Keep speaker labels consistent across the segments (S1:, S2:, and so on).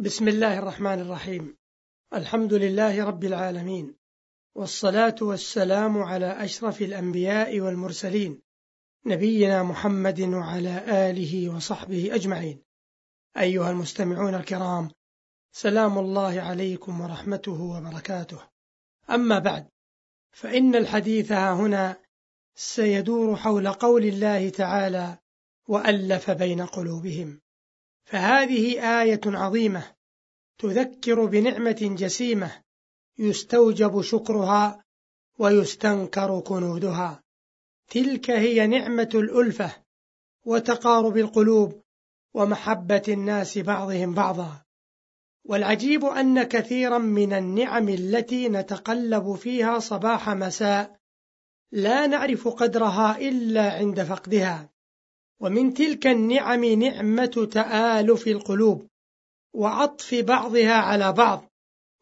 S1: بسم الله الرحمن الرحيم. الحمد لله رب العالمين. والصلاة والسلام على أشرف الأنبياء والمرسلين نبينا محمد وعلى آله وصحبه أجمعين. أيها المستمعون الكرام سلام الله عليكم ورحمته وبركاته. أما بعد فإن الحديث ها هنا سيدور حول قول الله تعالى وألف بين قلوبهم. فهذه آية عظيمة تذكر بنعمة جسيمة يستوجب شكرها ويستنكر كنودها. تلك هي نعمة الألفة وتقارب القلوب ومحبة الناس بعضهم بعضا. والعجيب أن كثيرا من النعم التي نتقلب فيها صباح مساء لا نعرف قدرها إلا عند فقدها. ومن تلك النعم نعمة تآلف القلوب وعطف بعضها على بعض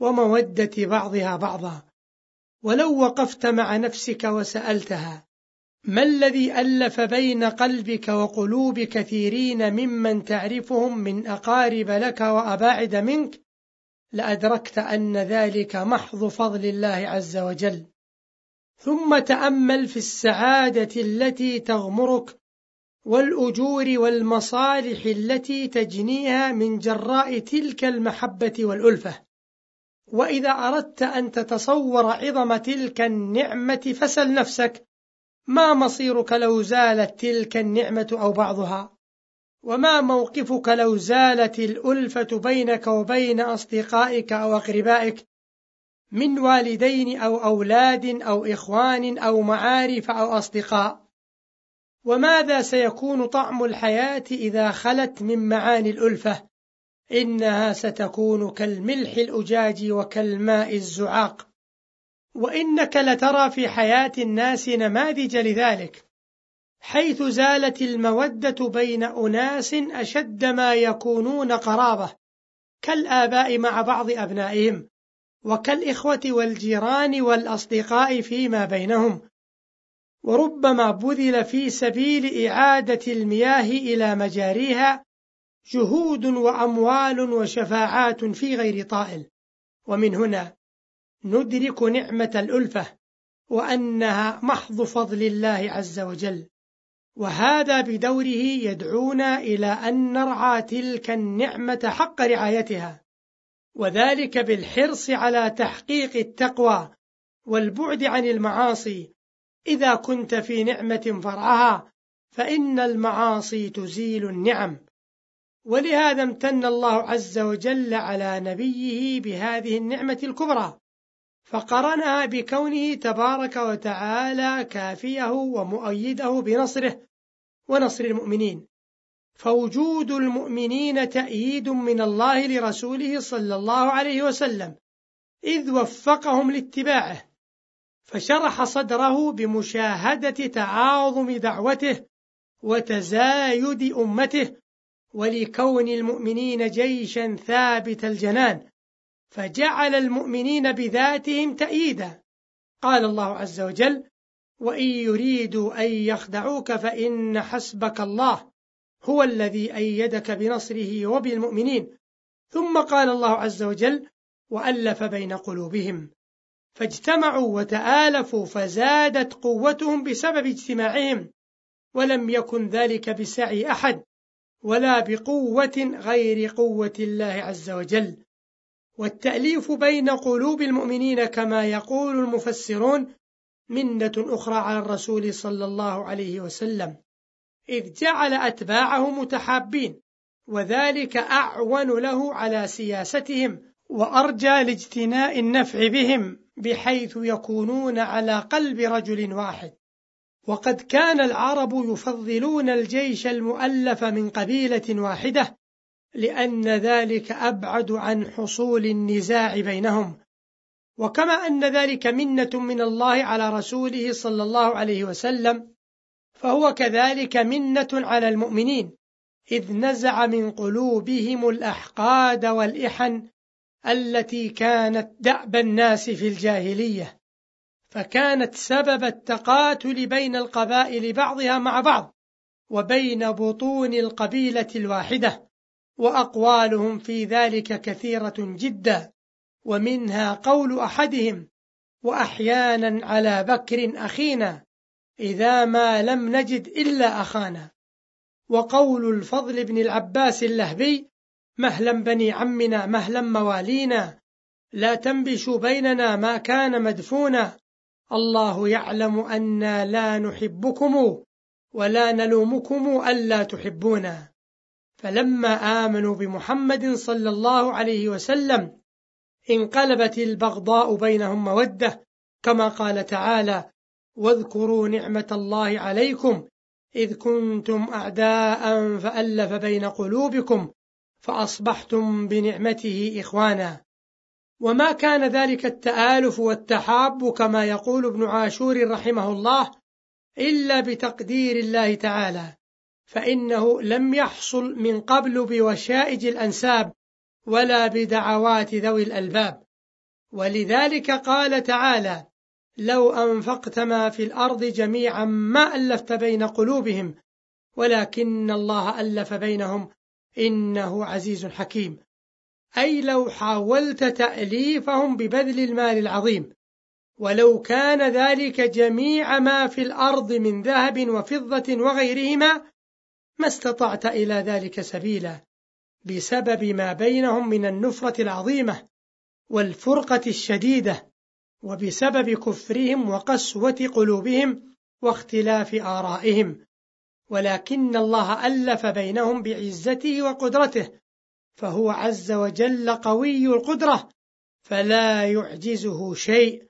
S1: ومودة بعضها بعضا. ولو وقفت مع نفسك وسألتها ما الذي ألف بين قلبك وقلوب كثيرين ممن تعرفهم من أقارب لك وأباعد منك؟ لأدركت أن ذلك محض فضل الله عز وجل. ثم تأمل في السعادة التي تغمرك والأجور والمصالح التي تجنيها من جراء تلك المحبة والألفة. وإذا أردت أن تتصور عظم تلك النعمة فسل نفسك ما مصيرك لو زالت تلك النعمة أو بعضها؟ وما موقفك لو زالت الألفة بينك وبين أصدقائك أو أقربائك؟ من والدين أو أولاد أو إخوان أو معارف أو أصدقاء؟ وماذا سيكون طعم الحياة إذا خلت من معاني الألفة؟ إنها ستكون كالملح الأجاج وكالماء الزعاق. وإنك لترى في حياة الناس نماذج لذلك. حيث زالت المودة بين أناس أشد ما يكونون قرابة. كالآباء مع بعض أبنائهم. وكالإخوة والجيران والأصدقاء فيما بينهم. وربما بذل في سبيل إعادة المياه إلى مجاريها جهود وأموال وشفاعات في غير طائل. ومن هنا ندرك نعمة الألفة وأنها محض فضل الله عز وجل. وهذا بدوره يدعونا إلى أن نرعى تلك النعمة حق رعايتها. وذلك بالحرص على تحقيق التقوى والبعد عن المعاصي إذا كنت في نعمة فرعها فإن المعاصي تزيل النعم. ولهذا امتن الله عز وجل على نبيه بهذه النعمة الكبرى فقرنها بكونه تبارك وتعالى كافيه ومؤيده بنصره ونصر المؤمنين. فوجود المؤمنين تأييد من الله لرسوله صلى الله عليه وسلم إذ وفقهم لاتباعه. فشرح صدره بمشاهدة تعاظم دعوته وتزايد أمته ولكون المؤمنين جيشا ثابت الجنان فجعل المؤمنين بذاتهم تأييدا. قال الله عز وجل وإن يريدوا أن يخدعوك فإن حسبك الله هو الذي أيدك بنصره وبالمؤمنين. ثم قال الله عز وجل وألف بين قلوبهم. فاجتمعوا وتآلفوا فزادت قوتهم بسبب اجتماعهم ولم يكن ذلك بسعي أحد ولا بقوة غير قوة الله عز وجل. والتأليف بين قلوب المؤمنين كما يقول المفسرون منة أخرى على الرسول صلى الله عليه وسلم إذ جعل أتباعه متحابين وذلك أعون له على سياستهم وأرجى لاجتناء النفع بهم. بحيث يكونون على قلب رجل واحد. وقد كان العرب يفضلون الجيش المؤلف من قبيلة واحدة لأن ذلك أبعد عن حصول النزاع بينهم. وكما أن ذلك منة من الله على رسوله صلى الله عليه وسلم فهو كذلك منة على المؤمنين إذ نزع من قلوبهم الأحقاد والإحن التي كانت دأب الناس في الجاهلية فكانت سبب التقاتل بين القبائل بعضها مع بعض وبين بطون القبيلة الواحدة وأقوالهم في ذلك كثيرة جدا ومنها قول أحدهم وأحيانا على بكر أخينا إذا ما لم نجد إلا أخانا. وقول الفضل بن العباس اللهبي مهلا بني عمنا مهلا موالينا. لا تنبشوا بيننا ما كان مدفونا. الله يعلم أنا لا نحبكم ولا نلومكم ألا تحبونا. فلما آمنوا بمحمد صلى الله عليه وسلم انقلبت البغضاء بينهم مودة كما قال تعالى واذكروا نعمة الله عليكم إذ كنتم أعداء فألف بين قلوبكم فأصبحتم بنعمته إخوانا. وما كان ذلك التآلف والتحاب كما يقول ابن عاشور رحمه الله إلا بتقدير الله تعالى فإنه لم يحصل من قبل بوشائج الأنساب ولا بدعوات ذوي الألباب. ولذلك قال تعالى لو أنفقت ما في الأرض جميعا ما ألفت بين قلوبهم ولكن الله ألف بينهم إنه عزيز حكيم. أي لو حاولت تأليفهم ببذل المال العظيم. ولو كان ذلك جميع ما في الأرض من ذهب وفضة وغيرهما ما استطعت إلى ذلك سبيلا بسبب ما بينهم من النفرة العظيمة والفرقة الشديدة وبسبب كفرهم وقسوة قلوبهم واختلاف آرائهم. ولكن الله ألف بينهم بعزته وقدرته فهو عز وجل قوي القدرة فلا يعجزه شيء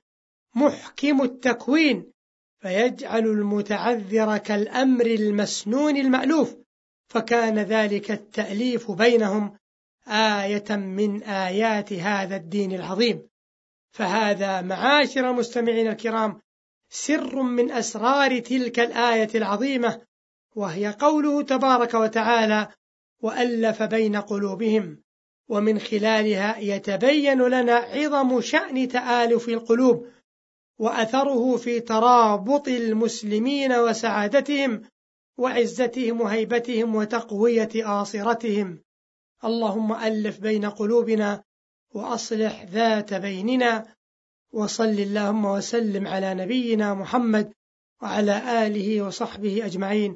S1: محكم التكوين فيجعل المتعذر كالأمر المسنون المألوف فكان ذلك التأليف بينهم آية من آيات هذا الدين العظيم. فهذا معاشر المستمعين الكرام سر من أسرار تلك الآية العظيمة وهي قوله تبارك وتعالى وألف بين قلوبهم ومن خلالها يتبين لنا عظم شأن تآلف القلوب وأثره في ترابط المسلمين وسعادتهم وعزتهم وهيبتهم وتقوية آصرتهم. اللهم ألف بين قلوبنا وأصلح ذات بيننا وصل اللهم وسلم على نبينا محمد وعلى آله وصحبه أجمعين.